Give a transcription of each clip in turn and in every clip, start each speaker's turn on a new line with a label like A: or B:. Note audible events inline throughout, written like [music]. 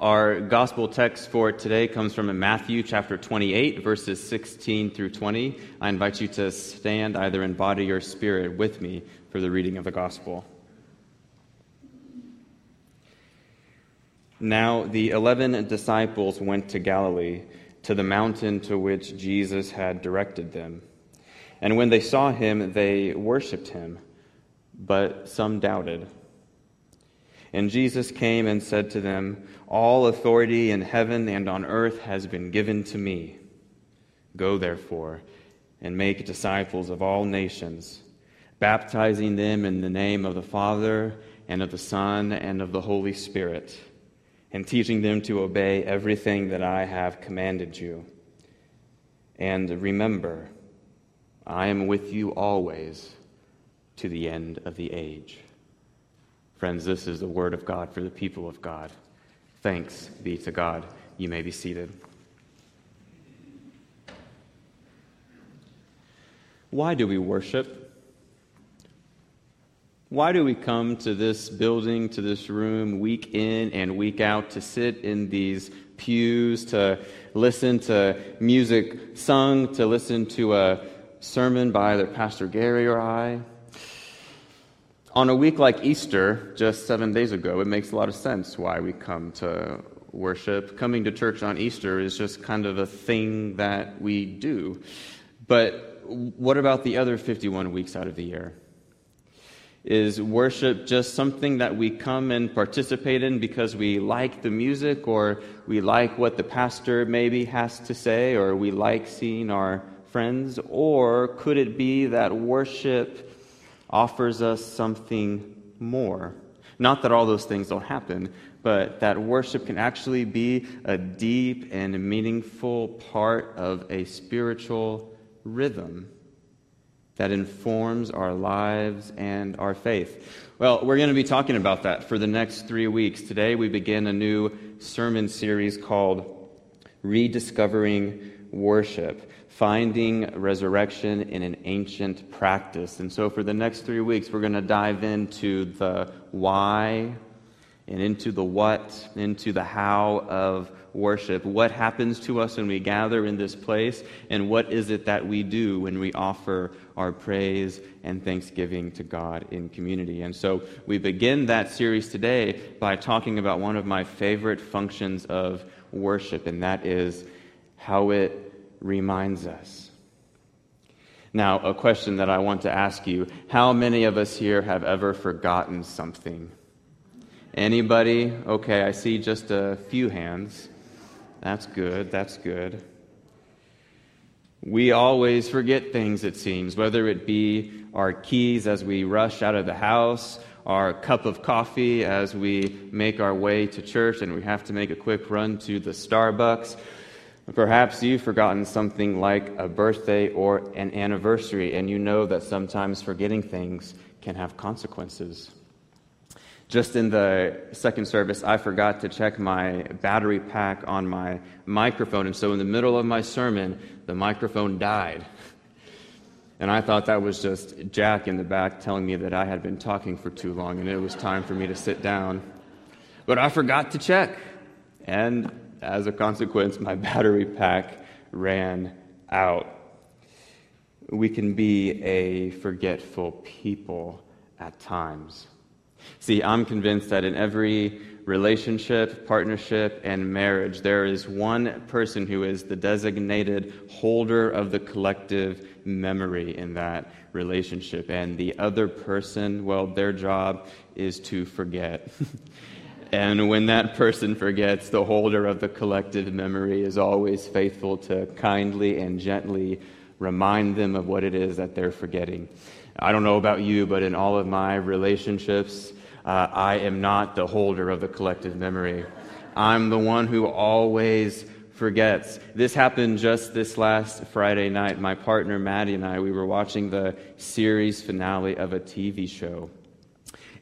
A: Our gospel text for today comes from Matthew chapter 28, verses 16 through 20. I invite you to stand either in body or spirit with me for the reading of the gospel. Now the eleven disciples went to Galilee, to the mountain to which Jesus had directed them. And when they saw him, they worshipped him, but some doubted. And Jesus came and said to them, All authority in heaven and on earth has been given to me. Go, therefore, and make disciples of all nations, baptizing them in the name of the Father, and of the Son, and of the Holy Spirit, and teaching them to obey everything that I have commanded you. And remember, I am with you always to the end of the age. Friends, this is the word of God for the people of God. Thanks be to God. You may be seated. Why do we worship? Why do we come to this building, to this room, week in and week out, to sit in these pews, to listen to music sung, to listen to a sermon by either Pastor Gary or I? On a week like Easter, just seven days ago, it makes a lot of sense why we come to worship. Coming to church on Easter is just kind of a thing that we do. But what about the other 51 weeks out of the year? Is worship just something that we come and participate in because we like the music or we like what the pastor maybe has to say or we like seeing our friends? Or could it be that worship offers us something more. Not that all those things don't happen, but that worship can actually be a deep and meaningful part of a spiritual rhythm that informs our lives and our faith. Well, we're going to be talking about that for the next three weeks. Today, we begin a new sermon series called Rediscovering Worship finding resurrection in an ancient practice. And so, for the next three weeks, we're going to dive into the why and into the what, into the how of worship. What happens to us when we gather in this place, and what is it that we do when we offer our praise and thanksgiving to God in community. And so we begin that series today by talking about one of my favorite functions of worship, and that is how it reminds us. Now, a question that I want to ask you How many of us here have ever forgotten something? Anybody? Okay, I see just a few hands. That's good, that's good. We always forget things, it seems, whether it be our keys as we rush out of the house, our cup of coffee as we make our way to church and we have to make a quick run to the Starbucks, Perhaps you've forgotten something like a birthday or an anniversary, and you know that sometimes forgetting things can have consequences. Just in the second service, I forgot to check my battery pack on my microphone, and so in the middle of my sermon, the microphone died. And I thought that was just Jack in the back telling me that I had been talking for too long and it was time for me to sit down. But I forgot to check. And as a consequence, my battery pack ran out. We can be a forgetful people at times. See, I'm convinced that in every relationship, partnership, and marriage, there is one person who is the designated holder of the collective memory in that relationship. And the other person, well, their job is to forget. [laughs] And when that person forgets, the holder of the collective memory is always faithful to kindly and gently remind them of what it is that they're forgetting. I don't know about you, but in all of my relationships, uh, I am not the holder of the collective memory. I'm the one who always forgets. This happened just this last Friday night. My partner Maddie and I, we were watching the series finale of a TV show.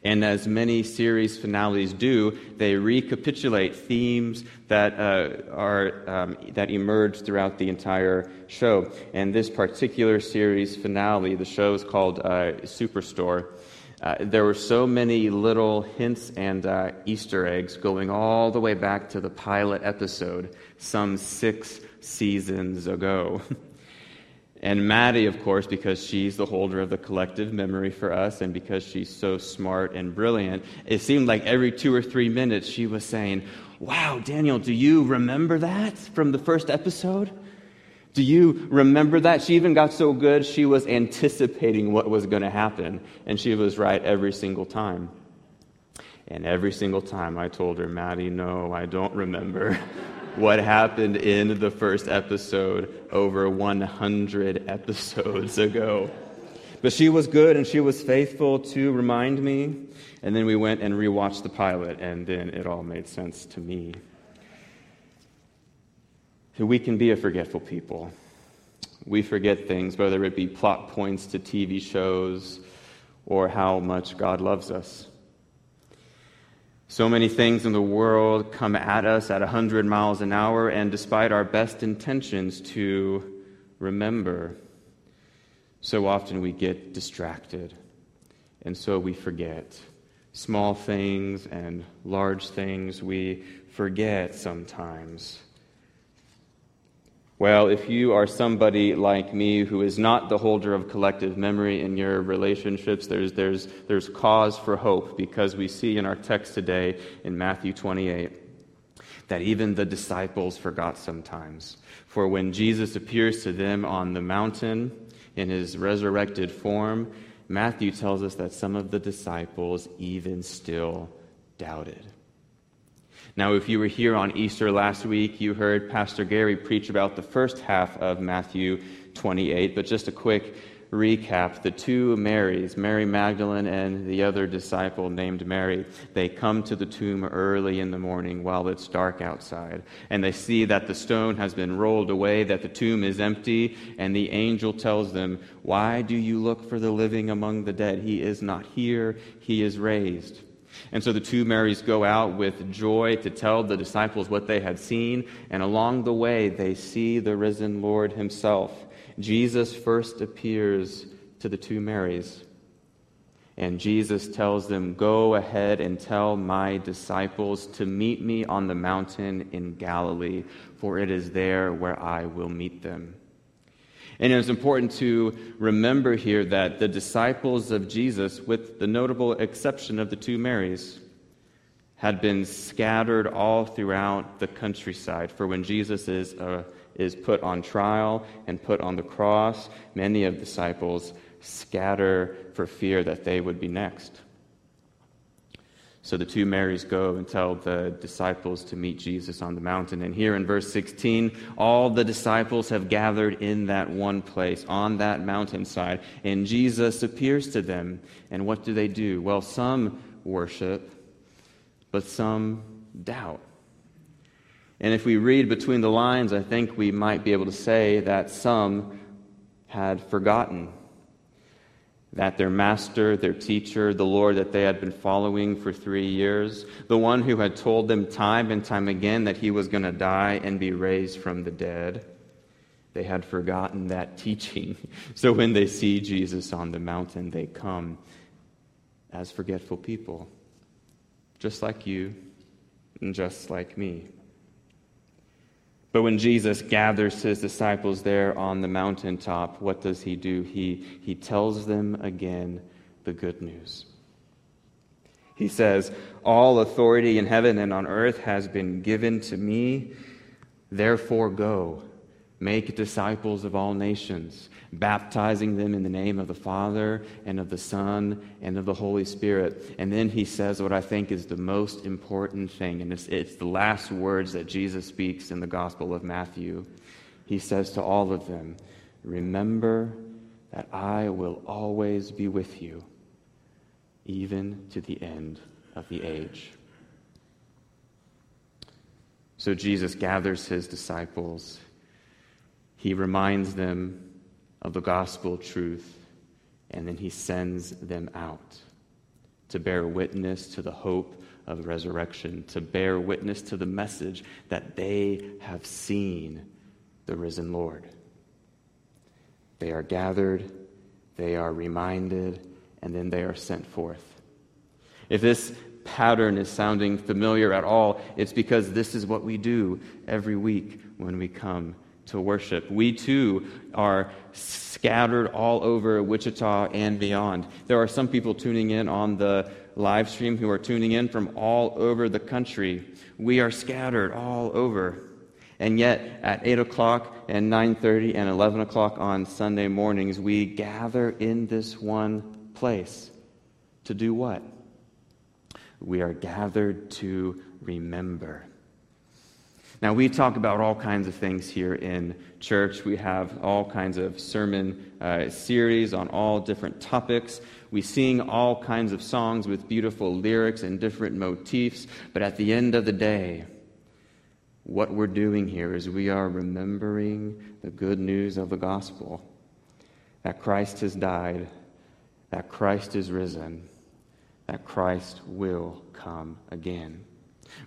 A: And as many series finales do, they recapitulate themes that, uh, are, um, that emerge throughout the entire show. And this particular series finale, the show is called uh, Superstore. Uh, there were so many little hints and uh, Easter eggs going all the way back to the pilot episode some six seasons ago. [laughs] and Maddie, of course, because she's the holder of the collective memory for us and because she's so smart and brilliant, it seemed like every two or three minutes she was saying, Wow, Daniel, do you remember that from the first episode? Do you remember that? She even got so good, she was anticipating what was going to happen, and she was right every single time. And every single time I told her, Maddie, no, I don't remember [laughs] what happened in the first episode over 100 episodes ago. But she was good and she was faithful to remind me. And then we went and rewatched the pilot, and then it all made sense to me we can be a forgetful people. We forget things, whether it be plot points to TV shows or how much God loves us. So many things in the world come at us at 100 miles an hour, and despite our best intentions to remember, so often we get distracted, and so we forget. Small things and large things we forget sometimes. Well, if you are somebody like me who is not the holder of collective memory in your relationships, there's, there's, there's cause for hope because we see in our text today in Matthew 28 that even the disciples forgot sometimes. For when Jesus appears to them on the mountain in his resurrected form, Matthew tells us that some of the disciples even still doubted. Now, if you were here on Easter last week, you heard Pastor Gary preach about the first half of Matthew 28, but just a quick recap the two Marys, Mary Magdalene and the other disciple named Mary, they come to the tomb early in the morning while it's dark outside. And they see that the stone has been rolled away, that the tomb is empty, and the angel tells them, Why do you look for the living among the dead? He is not here, he is raised. And so the two Marys go out with joy to tell the disciples what they had seen, and along the way they see the risen Lord himself. Jesus first appears to the two Marys. And Jesus tells them, Go ahead and tell my disciples to meet me on the mountain in Galilee, for it is there where I will meet them. And it's important to remember here that the disciples of Jesus, with the notable exception of the two Marys, had been scattered all throughout the countryside. For when Jesus is, uh, is put on trial and put on the cross, many of the disciples scatter for fear that they would be next. So the two Marys go and tell the disciples to meet Jesus on the mountain. And here in verse 16, all the disciples have gathered in that one place, on that mountainside. And Jesus appears to them. And what do they do? Well, some worship, but some doubt. And if we read between the lines, I think we might be able to say that some had forgotten that their master, their teacher, the Lord that they had been following for three years, the one who had told them time and time again that he was going to die and be raised from the dead, they had forgotten that teaching. [laughs] So when they see Jesus on the mountain, they come as forgetful people, just like you and just like me. But when Jesus gathers his disciples there on the mountaintop, what does he do? He, he tells them again the good news. He says, All authority in heaven and on earth has been given to me. Therefore, go Make disciples of all nations, baptizing them in the name of the Father and of the Son and of the Holy Spirit. And then he says what I think is the most important thing, and it's, it's the last words that Jesus speaks in the Gospel of Matthew. He says to all of them, Remember that I will always be with you, even to the end of the age. So Jesus gathers his disciples he reminds them of the gospel truth, and then he sends them out to bear witness to the hope of resurrection, to bear witness to the message that they have seen the risen Lord. They are gathered, they are reminded, and then they are sent forth. If this pattern is sounding familiar at all, it's because this is what we do every week when we come to worship. We too are scattered all over Wichita and beyond. There are some people tuning in on the live stream who are tuning in from all over the country. We are scattered all over. And yet, at 8 o'clock and 9.30 and 11 o'clock on Sunday mornings, we gather in this one place. To do what? We are gathered to remember. Now, we talk about all kinds of things here in church. We have all kinds of sermon uh, series on all different topics. We sing all kinds of songs with beautiful lyrics and different motifs. But at the end of the day, what we're doing here is we are remembering the good news of the gospel that Christ has died, that Christ is risen, that Christ will come again.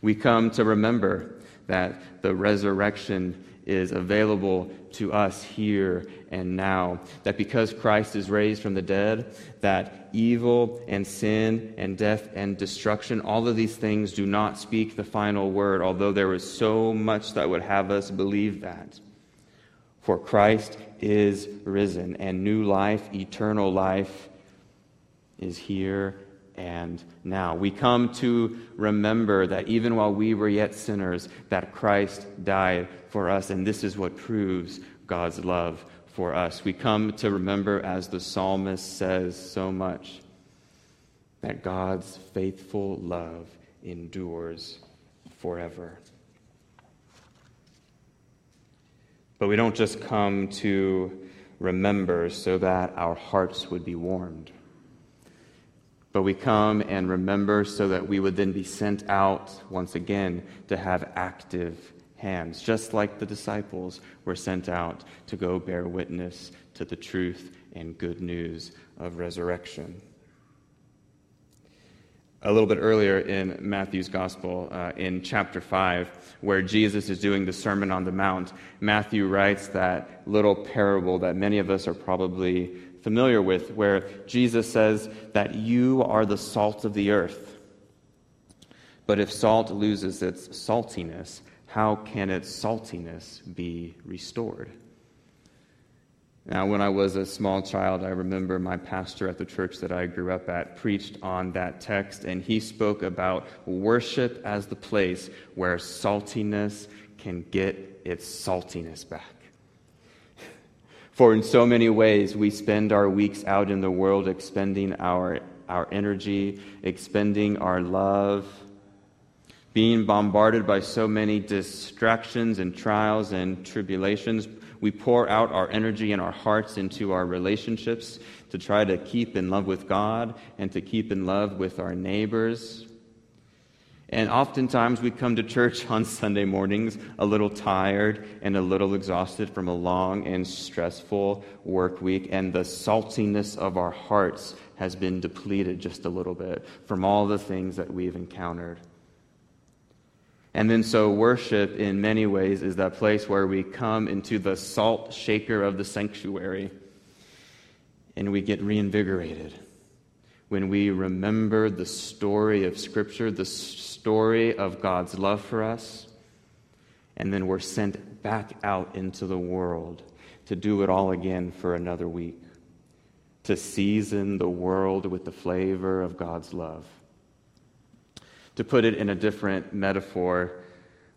A: We come to remember that the resurrection is available to us here and now. That because Christ is raised from the dead, that evil and sin and death and destruction, all of these things do not speak the final word, although there is so much that would have us believe that. For Christ is risen, and new life, eternal life, is here and now. We come to remember that even while we were yet sinners, that Christ died for us, and this is what proves God's love for us. We come to remember, as the psalmist says so much, that God's faithful love endures forever. But we don't just come to remember so that our hearts would be warmed. But we come and remember so that we would then be sent out once again to have active hands, just like the disciples were sent out to go bear witness to the truth and good news of resurrection. A little bit earlier in Matthew's Gospel, uh, in chapter 5, where Jesus is doing the Sermon on the Mount, Matthew writes that little parable that many of us are probably familiar with, where Jesus says that you are the salt of the earth. But if salt loses its saltiness, how can its saltiness be restored? Now, when I was a small child, I remember my pastor at the church that I grew up at preached on that text, and he spoke about worship as the place where saltiness can get its saltiness back. For in so many ways, we spend our weeks out in the world expending our, our energy, expending our love, being bombarded by so many distractions and trials and tribulations. We pour out our energy and our hearts into our relationships to try to keep in love with God and to keep in love with our neighbors. And oftentimes we come to church on Sunday mornings a little tired and a little exhausted from a long and stressful work week, and the saltiness of our hearts has been depleted just a little bit from all the things that we've encountered. And then, so worship in many ways is that place where we come into the salt shaker of the sanctuary and we get reinvigorated when we remember the story of Scripture, the story of God's love for us, and then we're sent back out into the world to do it all again for another week, to season the world with the flavor of God's love. To put it in a different metaphor,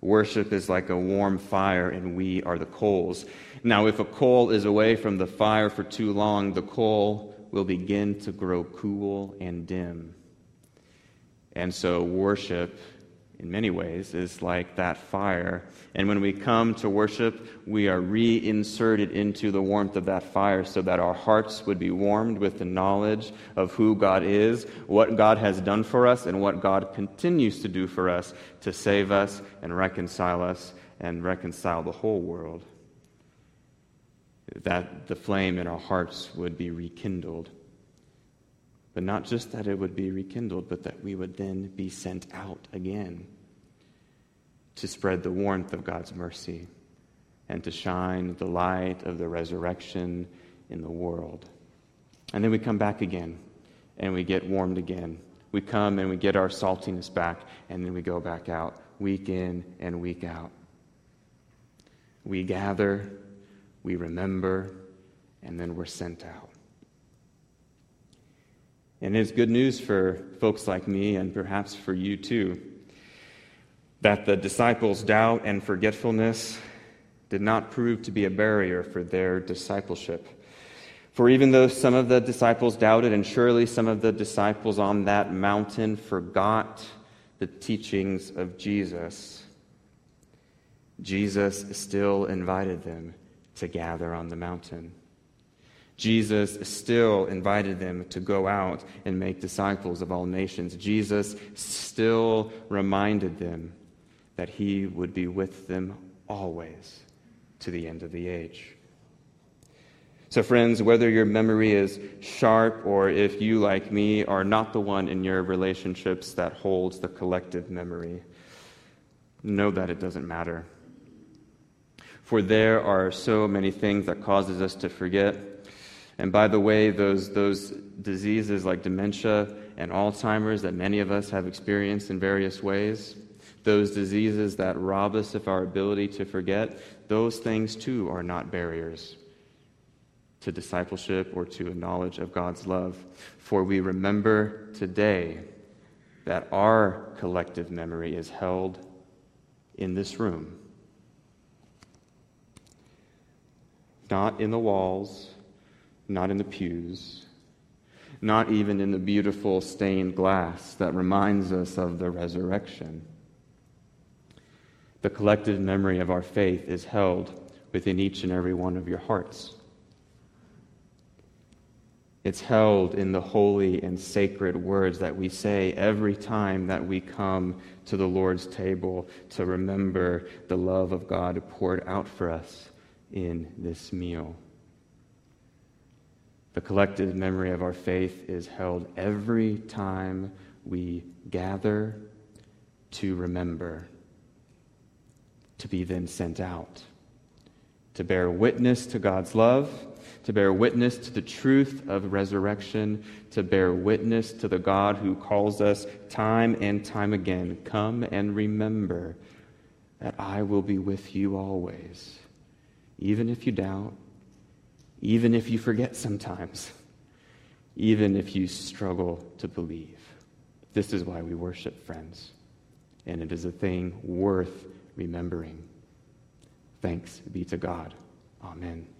A: worship is like a warm fire and we are the coals. Now, if a coal is away from the fire for too long, the coal will begin to grow cool and dim. And so, worship, in many ways, is like that fire. And when we come to worship, we are reinserted into the warmth of that fire so that our hearts would be warmed with the knowledge of who God is, what God has done for us, and what God continues to do for us to save us and reconcile us and reconcile the whole world that the flame in our hearts would be rekindled. But not just that it would be rekindled, but that we would then be sent out again to spread the warmth of God's mercy and to shine the light of the resurrection in the world. And then we come back again and we get warmed again. We come and we get our saltiness back, and then we go back out, week in and week out. We gather, we remember, and then we're sent out. And it's good news for folks like me, and perhaps for you too, that the disciples' doubt and forgetfulness did not prove to be a barrier for their discipleship. For even though some of the disciples doubted, and surely some of the disciples on that mountain forgot the teachings of Jesus, Jesus still invited them to gather on the mountain. Jesus still invited them to go out and make disciples of all nations. Jesus still reminded them that he would be with them always to the end of the age. So, friends, whether your memory is sharp or if you, like me, are not the one in your relationships that holds the collective memory, know that it doesn't matter. For there are so many things that causes us to forget and by the way, those, those diseases like dementia and Alzheimer's that many of us have experienced in various ways, those diseases that rob us of our ability to forget, those things too are not barriers to discipleship or to a knowledge of God's love. For we remember today that our collective memory is held in this room, not in the walls not in the pews, not even in the beautiful stained glass that reminds us of the resurrection. The collective memory of our faith is held within each and every one of your hearts. It's held in the holy and sacred words that we say every time that we come to the Lord's table to remember the love of God poured out for us in this meal. The collective memory of our faith is held every time we gather to remember, to be then sent out, to bear witness to God's love, to bear witness to the truth of resurrection, to bear witness to the God who calls us time and time again come and remember that I will be with you always, even if you doubt even if you forget sometimes, even if you struggle to believe. This is why we worship, friends, and it is a thing worth remembering. Thanks be to God. Amen.